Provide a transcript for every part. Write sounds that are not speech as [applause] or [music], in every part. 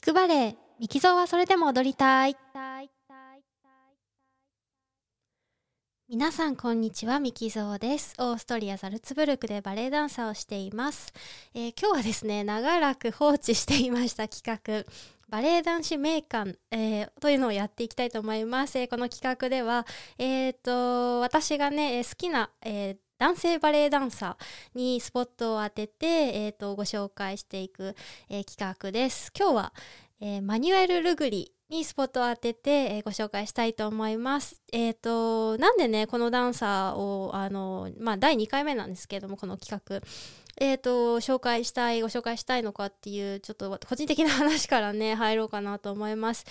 聞くバレエミキゾーはそれでも踊りたい。皆さんこんにちはミキゾーです。オーストリアザルツブルクでバレエダンサーをしています、えー、今日はですね長らく放置していました企画。バレエ男子名鑑、えー、というのをやっていきたいと思います、えー、この企画ではえっ、と私がね好きな、えー男性バレエダンサーにスポットを当てて、えーと、ご紹介していく、えー、企画です。今日は、えー、マニュエル・ルグリにスポットを当てて、えー、ご紹介したいと思います。えっ、と、なんでね、このダンサーを、あの、まあ、第2回目なんですけども、この企画。えっ、と、紹介したい、ご紹介したいのかっていう、ちょっと個人的な話からね、入ろうかなと思います。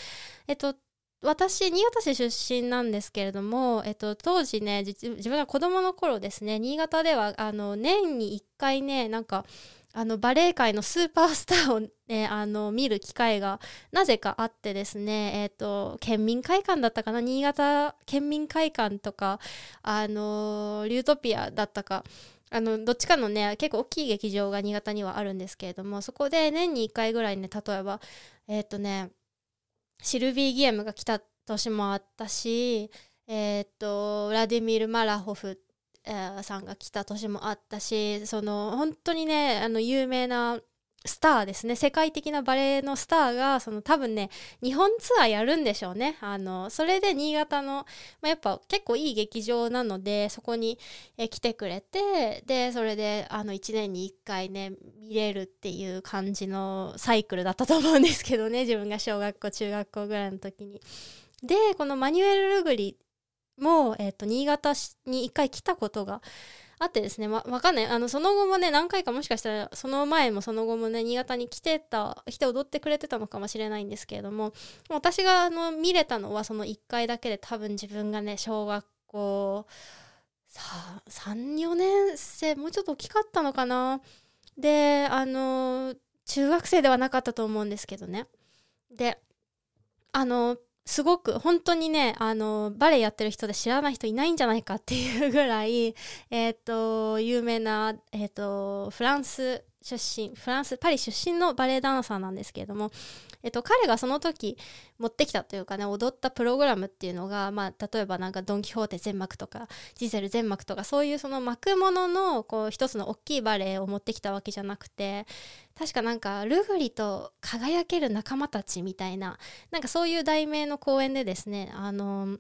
えっ、と、私新潟市出身なんですけれども、えっと、当時ね自分が子供の頃ですね新潟ではあの年に1回ねなんかあのバレエ界のスーパースターを、ね、あの見る機会がなぜかあってですね、えっと、県民会館だったかな新潟県民会館とかあのリュートピアだったかあのどっちかのね結構大きい劇場が新潟にはあるんですけれどもそこで年に1回ぐらいね例えばえっ、とねシルビー・ギエムが来た年もあったし、えー、っとウラディミール・マラホフ、えー、さんが来た年もあったしその本当にねあの有名なスターですね。世界的なバレエのスターがその多分ね日本ツアーやるんでしょうね。あのそれで新潟の、まあ、やっぱ結構いい劇場なのでそこにえ来てくれてでそれであの1年に1回ね見れるっていう感じのサイクルだったと思うんですけどね。自分が小学校中学校ぐらいの時に。でこのマニュエル・ルグリも、えーと新潟に1回来たことがあってですね、わ、わかんない。あの、その後もね、何回かもしかしたら、その前もその後もね、新潟に来てた、来て踊ってくれてたのかもしれないんですけれども、私があの、見れたのはその1回だけで多分自分がね、小学校、さあ、3、4年生、もうちょっと大きかったのかな。で、あの、中学生ではなかったと思うんですけどね。で、あの、すごく本当にねあのバレエやってる人で知らない人いないんじゃないかっていうぐらい、[laughs] えーと、有名な、えーとフランス出身フランスパリ出身のバレエダンサーなんですけれどもえっと、彼がその時持ってきたというかね踊ったプログラムっていうのが、まあ、例えばなんかドン・キホーテ全幕とかジゼル全幕とかそういうその幕もののこう一つの大きいバレエを持ってきたわけじゃなくて確かなんかルフリと輝ける仲間たちみたいななんかそういう題名の公演でですねあの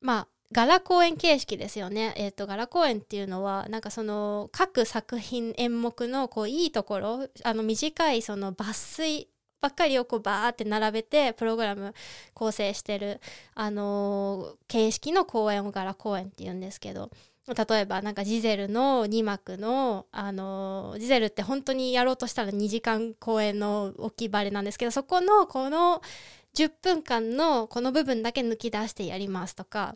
まあガラ公演形式ですよね。えっ、ー、と、ガラ公演っていうのは、なんかその、各作品演目の、こう、いいところ、あの、短い、その、抜粋ばっかりをこうバーって並べてプログラム構成してる、あのー、形式の公演を柄公演って言うんですけど例えばなんかジゼルの2幕の、あの、ジゼルって本当にやろうとしたら2時間公演の大きいバレなんですけどそこのこの10分間のこの部分だけ抜き出してやりますとか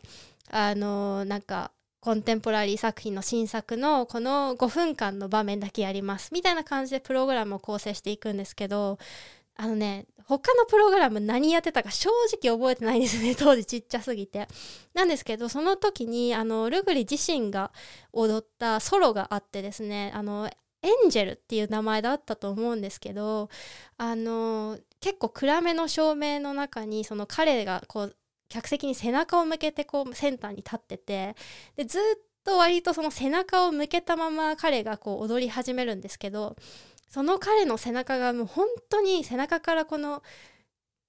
あのー、なんかコンテンポラリー作品の新作のこの5分間の場面だけやりますみたいな感じでプログラムを構成していくんですけどあのね他のプログラム何やってたか正直覚えてないんですね [laughs] 当時ちっちゃすぎて。なんですけどその時にあのルグリ自身が踊ったソロがあってですねあのエンジェルっていう名前だったと思うんですけどあの結構暗めの照明の中にその彼がこう客席に背中を向けてこうセンターに立っててでずっと割とその背中を向けたまま彼がこう踊り始めるんですけどその彼の背中がもう本当に背中からこの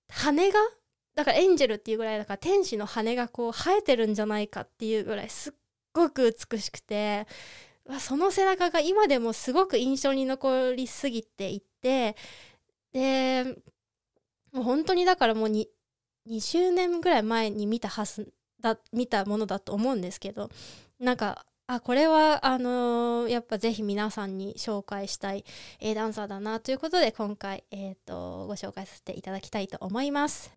羽がだからエンジェルっていうぐらいだから天使の羽がこう生えてるんじゃないかっていうぐらいすっごく美しくてその背中が今でもすごく印象に残りすぎていてでもう本当にだからもうに20年ぐらい前に見たはずだ見たものだと思うんですけどなんかあこれはあのー、やっぱぜひ皆さんに紹介したい、えー、ダンサーだなということで今回、えーと、ご紹介させていただきたいと思います。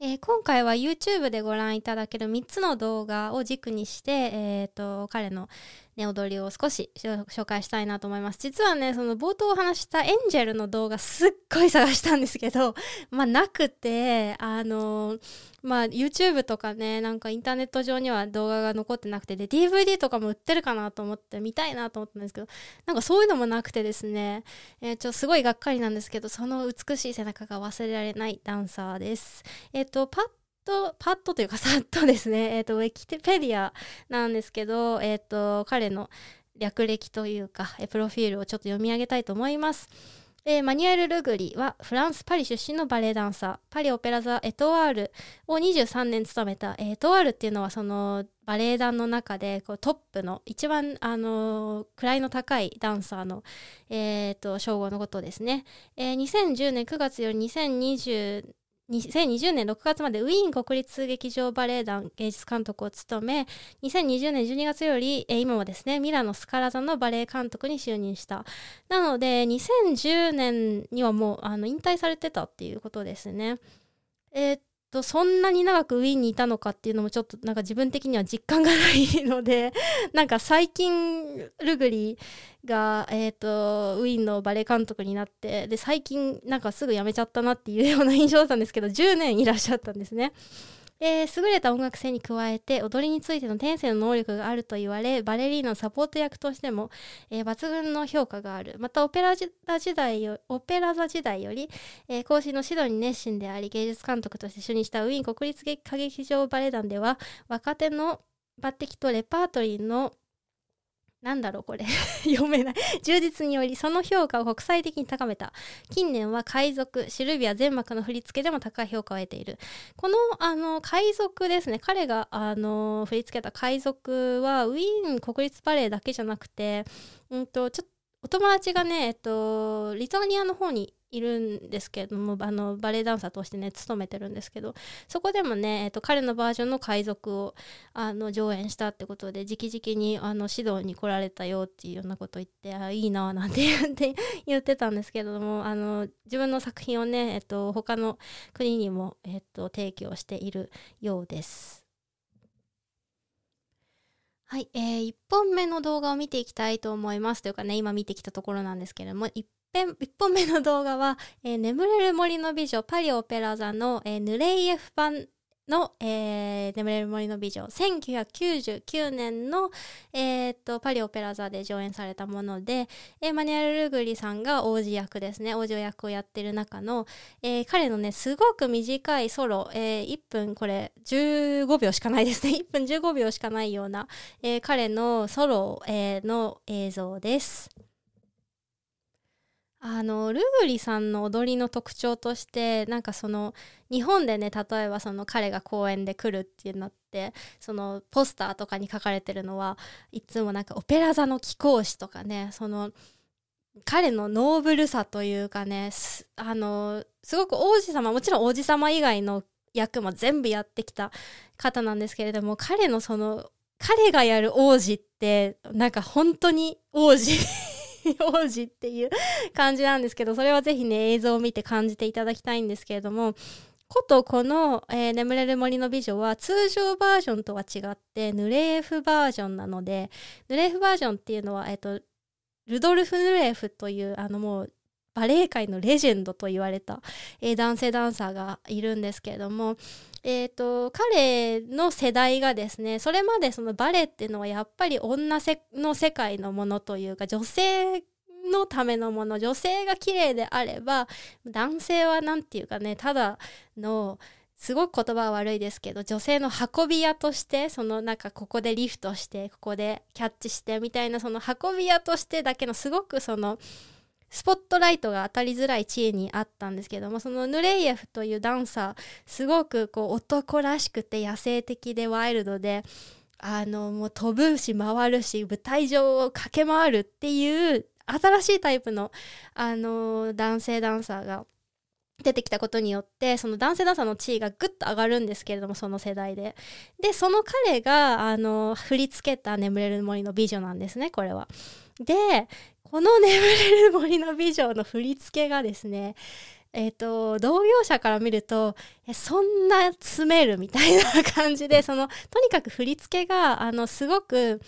えー、今回は YouTube でご覧いただける3つの動画を軸にして、えーと、彼のね、踊りを少し紹介したいなと思います。実はね、その冒頭お話したエンジェルの動画すっごい探したんですけど、[laughs] まあなくて、あのまあ YouTube とかね、なんかインターネット上には動画が残ってなくて、で、DVD とかも売ってるかなと思って見たいなと思ったんですけど、なんかそういうのもなくてですね、えー、ちょすごいがっかりなんですけど、その美しい背中が忘れられないダンサーです。えっ、ー、と、パッと、パッとというかさっとですね、[laughs] え、ー、と、ウィキペディアなんですけど、え、ー、と、彼の略歴というか、プロフィールをちょっと読み上げたいと思います。えー、マニュエル・ルグリはフランス・パリ出身のバレエダンサー。パリ・オペラ座エトワールを23年務めた、エトワールっていうのはそのバレエ団の中でトップの一番、あのー、位の高いダンサーの、えー、称号のことですね、えー、2010年9月より2020 2020年6月までウィーン国立劇場バレエ団芸術監督を務め2020年12月より、今もですねミラノ・スカラ座のバレエ監督に就任した。なので2010年にはもうあの引退されてたっていうことですね。えー、とそんなに長くウィーンにいたのかっていうのもちょっとなんか自分的には実感がないので [laughs] なんか最近ルグリが、えーと、ウィーンのバレエ監督になってで最近なんかすぐ辞めちゃったなっていうような印象だったんですけど10年いらっしゃったんですね。えー、優れた音楽性に加えて踊りについての天性の能力があると言われバレリーナのサポート役としても、えー、抜群の評価がある。またオペラ時代よオペラ座時代より、えー、講師の指導に熱心であり芸術監督として就任したウィーン国立歌劇場バレエ団では若手の抜擢とレパートリーのなんだろうこれ。[laughs] 読めない。充実によりその評価を国際的に高めた。近年は海賊シルビア全幕の振り付けでも高い評価を得ている。このあの海賊ですね。彼があの振り付けた海賊はウィーン国立バレエだけじゃなくて、うんと、ちょっとお友達がね、えっと、リトアニアの方にいるんですけれどもあのバレエダンサーとしてね勤めてるんですけどそこでもね、えっと、彼のバージョンの海賊をあの上演したってことで直々にあの指導に来られたよっていうようなこと言ってあいいななんて言って [laughs] 言ってたんですけれどもあの自分の作品をね、えっと、他の国にも、えっと、提供しているようです。はい、えー、1本目の動画を見ていきたいと思いますというかね今見てきたところなんですけれども1 1本目の動画は、えー、眠れる森の美女パリオペラ座の、えー、ヌレイエフ版の、えー、眠れる森の美女1999年の、えー、パリオペラ座で上演されたもので、マニュエル・ルグリさんが王子役ですね王子役をやってる中の、彼のねすごく短いソロ、えー、1分これ15秒しかないですね [laughs] 1分15秒しかないような、彼のソロ、の映像です。あのルーリさんの踊りの特徴としてなんかその日本でね例えばその彼が公演で来るってなってそのポスターとかに書かれてるのはいつもなんかオペラ座の貴公子とかねその彼のノーブルさというかねあのすごく王子様もちろん王子様以外の役も全部やってきた方なんですけれども彼のその彼がやる王子ってなんか本当に王子 [laughs] 王子っていう感じなんですけどそれはぜひね映像を見て感じていただきたいんですけれどもことこの、えー、眠れる森の美女は通常バージョンとは違ってヌレーフバージョンなのでヌレーフバージョンっていうのは、えーと、ルドルフ・ヌレーフというあのもうバレエ界のレジェンドと言われた、えー、男性ダンサーがいるんですけれども、えーと、彼の世代がですねそれまでそのバレエっていうのはやっぱり女の世界のものというか女性のためのもの女性が綺麗であれば男性は何て言うかねただのすごく言葉は悪いですけど女性の運び屋としてそのなんかここでリフトしてここでキャッチしてみたいなその運び屋としてだけのすごくそのスポットライトが当たりづらい地位にあったんですけどもそのヌレイエフというダンサーすごくこう男らしくて野生的でワイルドであのもう飛ぶし回るし舞台上を駆け回るっていう新しいタイプのあの男性ダンサーが出てきたことによってその男性ダンサーの地位がぐっと上がるんですけれどもその世代ででその彼があの振り付けた「眠れる森の美女」なんですねこれは。でこの眠れる森の美女の振り付けがですねえっ、ー、と同業者から見るとえそんな詰めるみたいな感じでそのとにかく振り付けがあのすごく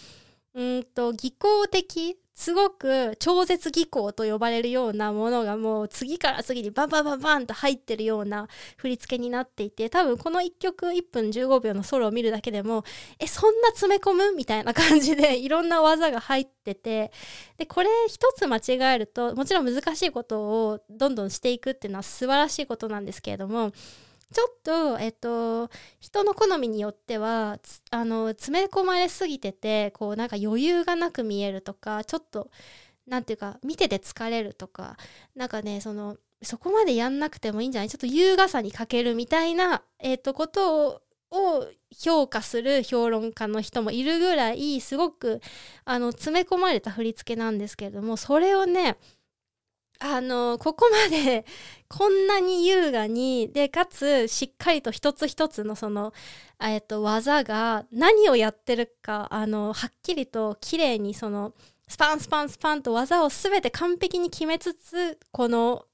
うんと技巧的すごく超絶技巧と呼ばれるようなものがもう次から次にバンバンバンバンと入ってるような振り付けになっていて多分この1曲1分15秒のソロを見るだけでもえそんな詰め込む？みたいな感じで [laughs] いろんな技が入っててでこれ一つ間違えるともちろん難しいことをどんどんしていくっていうのは素晴らしいことなんですけれどもちょっと、えっと、人の好みによってはあの詰め込まれすぎててこうなんか余裕がなく見えるとかちょっとなんていうか見てて疲れるとかなんかねそのそこまでやんなくてもいいんじゃない？ちょっと優雅さに欠けるみたいな、えっと、ことをを評価する評論家の人もいるぐらいすごくあの詰め込まれた振り付けなんですけれどもそれをねあのここまで [laughs] こんなに優雅にでかつしっかりと一つ一つのその、えっと、技が何をやってるかあのはっきりと綺麗にそのスパンスパンスパンと技を全て完璧に決めつつこの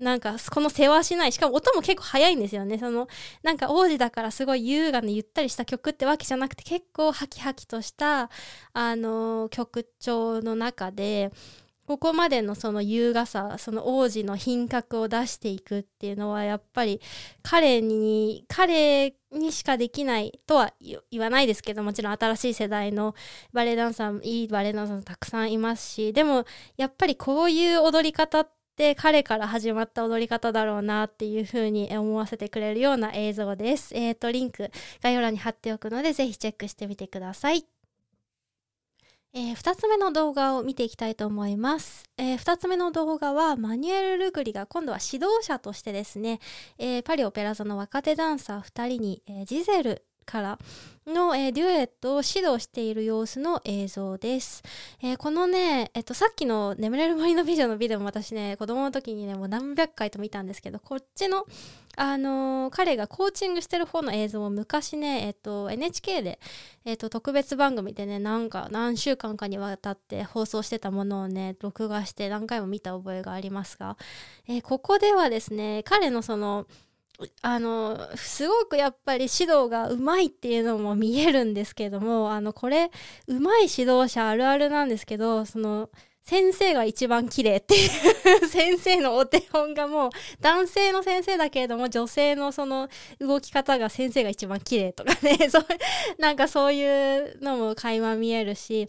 なんかこのせわしない。しかも音も結構速いんですよね。そのなんか王子だからすごい優雅なゆったりした曲ってわけじゃなくて結構ハキハキとしたあの曲調の中でここまでのその優雅さその王子の品格を出していくっていうのはやっぱり彼に彼にしかできないとは言わないですけどもちろん新しい世代のバレエダンサーいいバレエダンサーたくさんいますしでもやっぱりこういう踊り方って彼から始まった踊り方だろうなっていう風に思わせてくれるような映像です。えっ、ー、とリンク概要欄に貼っておくのでぜひチェックしてみてください。えー、2つ目の動画を見ていきたいと思います、えー、2つ目の動画はマニュエル・ルグリが今度は指導者としてですね、えー、パリオペラ座の若手ダンサー2人に、えー、ジゼルからの、えー、デュエットを指導している様子の映像です。えー、このね、えっと、さっきの眠れる森の美女のビデオも私ね、子供の時にね、もう何百回と見たんですけど、こっちの、あのー、彼がコーチングしてる方の映像を昔ね、えっと、NHK で、えっと、特別番組でね、なんか何週間かにわたって放送してたものをね、録画して何回も見た覚えがありますが、え、ここではですね、彼のその、あのすごくやっぱり指導がうまいっていうのも見えるんですけどもあのこれうまい指導者あるあるなんですけどその先生が一番綺麗っていう [laughs] 先生のお手本がもう男性の先生だけれども女性のその動き方が先生が一番綺麗とかね [laughs] そうなんかそういうのも垣間見えるし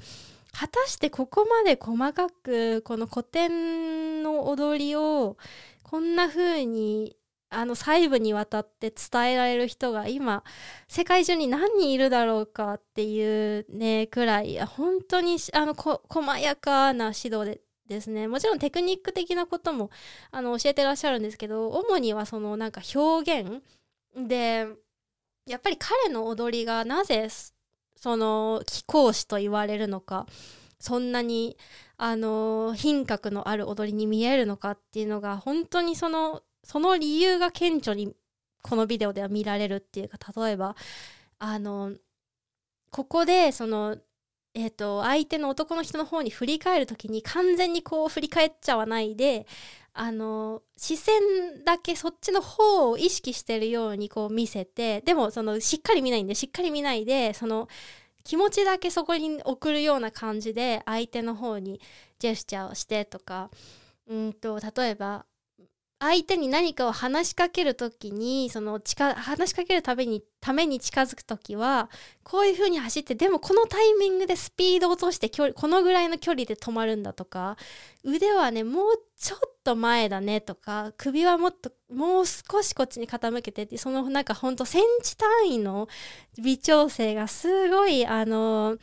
果たしてここまで細かくこの古典の踊りをこんな風にあの細部にわたって伝えられる人が今世界中に何人いるだろうかっていうねくらい本当にあのこ細やかな指導でですね。もちろんテクニック的なこともあの教えてらっしゃるんですけど主にはそのなんか表現でやっぱり彼の踊りがなぜその貴公子と言われるのかそんなにあの品格のある踊りに見えるのかっていうのが本当にそのその理由が顕著にこのビデオでは見られるっていうか例えばあのここでそのえーと、相手の男の人の方に振り返る時に完全にこう振り返っちゃわないであの視線だけそっちの方を意識してるようにこう見せてでもそのしっかり見ないんでしっかり見ないでその気持ちだけそこに送るような感じで相手の方にジェスチャーをしてとかうんと例えば相手に何かを話しかける時にその近話しかけるためにために近づく時はこういう風に走ってでもこのタイミングでスピードを落として距離このぐらいの距離で止まるんだとか腕はねもうちょっと前だねとか首はもっともう少しこっちに傾けてってそのなんかほんとセンチ単位の微調整がすごいあのー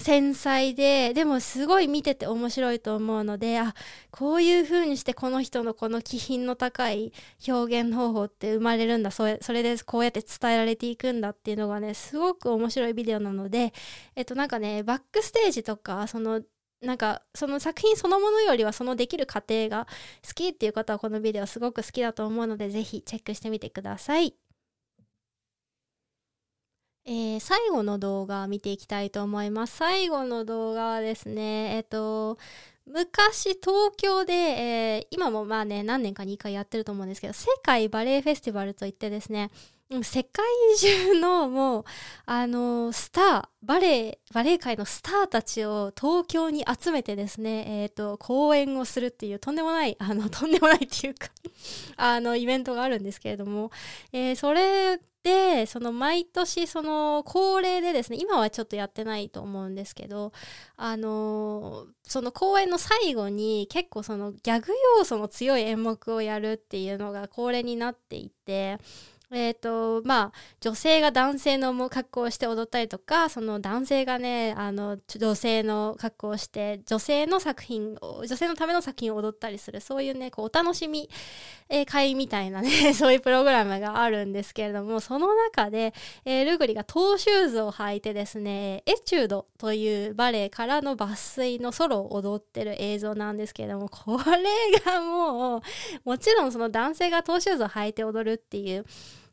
繊細ででもすごい見てて面白いと思うのであこういう風にしてこの人のこの気品の高い表現方法って生まれるんだそれそれでこうやって伝えられていくんだっていうのがねすごく面白いビデオなのでえっとなんかねバックステージとかそのなんかその作品そのものよりはそのできる過程が好きっていう方はこのビデオすごく好きだと思うのでぜひチェックしてみてください。えー、最後の動画を見ていきたいと思います。最後の動画はですね、えっ、と、昔東京で、えー、今もまあね何年かに1回やってると思うんですけど世界バレエフェスティバルといってですね世界中のもうあのスターバレエバレエ界のスターたちを東京に集めてですね、えーと、公演をするっていうとんでもないあのとんでもないっていうかあのイベントがあるんですけれども、えー、それでその毎年その恒例でですね今はちょっとやってないと思うんですけどあのその公演の最後に結構そのギャグ要素の強い演目をやるっていうのが恒例になっていてえ、ー、とまあ女性が男性の格好をして踊ったりとかその男性がねあの女性の格好をして女性の作品を女性のための作品を踊ったりするそういうねこうお楽しみ、えー、会みたいなね [laughs] そういうプログラムがあるんですけれどもその中で、えー、ルグリがトーシューズを履いてですねエチュードというバレエからの抜粋のソロを踊ってる映像なんですけれどもこれがもうもちろんその男性がトーシューズを履いて踊るっていう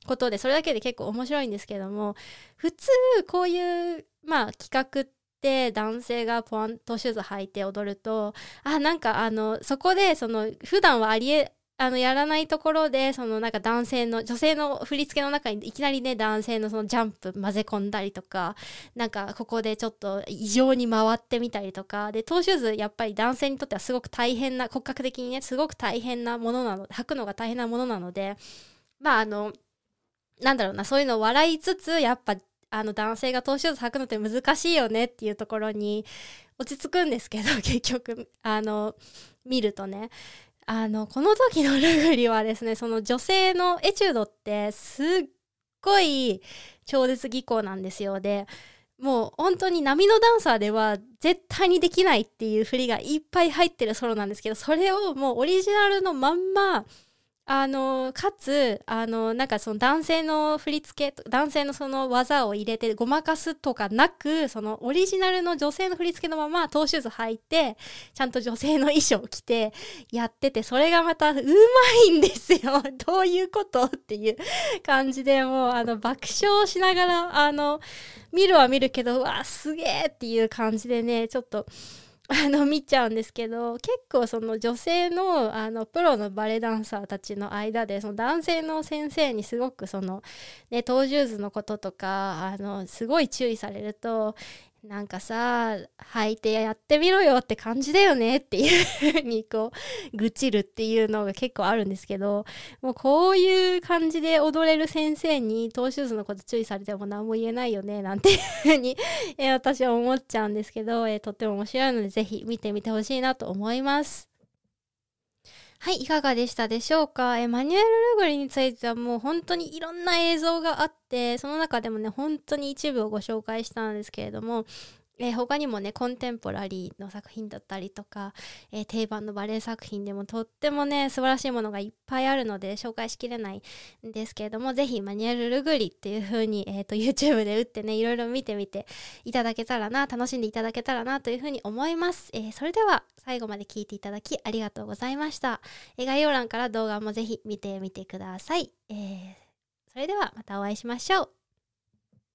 ことでそれだけで結構面白いんですけども普通こういうまあ企画って男性がポワントシューズ履いて踊るとあなんかあのそこでその普段はありえあのやらないところでそのなんか男性の女性の振り付けの中にいきなりね男性のそのジャンプ混ぜ込んだりとかなんかここでちょっと異常に回ってみたりとかでトーシューズやっぱり男性にとってはすごく大変な骨格的にねすごく大変なものなの履くのが大変なものなのでまああのなんだろうな、そういうのを笑いつつ、やっぱ、あの男性がトーシューズ履くのって難しいよねっていうところに落ち着くんですけど、[laughs] 結局、あの、見るとね。あの、この時のルグリはですね、その女性のエチュードってすっごい超絶技巧なんですよ。で、もう本当に波のダンサーでは絶対にできないっていう振りがいっぱい入ってるソロなんですけど、それをもうオリジナルのまんま、あのかつあのなんかその男性の振り付け男性のその技を入れてごまかすとかなくそのオリジナルの女性の振り付けのままトーシューズ履いてちゃんと女性の衣装着てやっててそれがまたうまいんですよ [laughs] どういうことっていう感じでもうあの爆笑しながらあの見るは見るけどうわすげえっていう感じでねちょっと。あの見ちゃうんですけど結構その女性のあのプロのバレエダンサーたちの間でその男性の先生にすごくそのねトージューズのこととかあのすごい注意されるとなんかさ履いてやってみろよって感じだよねっていうふうにこう愚痴るっていうのが結構あるんですけどもうこういう感じで踊れる先生にトーシューズのこと注意されても何も言えないよねなんていうふうにえ私は思っちゃうんですけど、えとっても面白いのでぜひ見てみてほしいなと思います。はい、いかがでしたでしょうか？えマニュエル・ルグリについてはもう本当にいろんな映像があって、その中でもね、本当に一部をご紹介したんですけれども、えー、他にもねコンテンポラリーの作品だったりとか、えー、定番のバレエ作品でもとってもね素晴らしいものがいっぱいあるので紹介しきれないんですけれどもぜひマニュアル・ルグリっていう風に、えーと、YouTube で打ってねいろいろ見てみていただけたらな楽しんでいただけたらなという風に思います、えー、それでは最後まで聞いていただきありがとうございました、え概要欄から動画もぜひ見てみてください、えそれではまたお会いしましょう。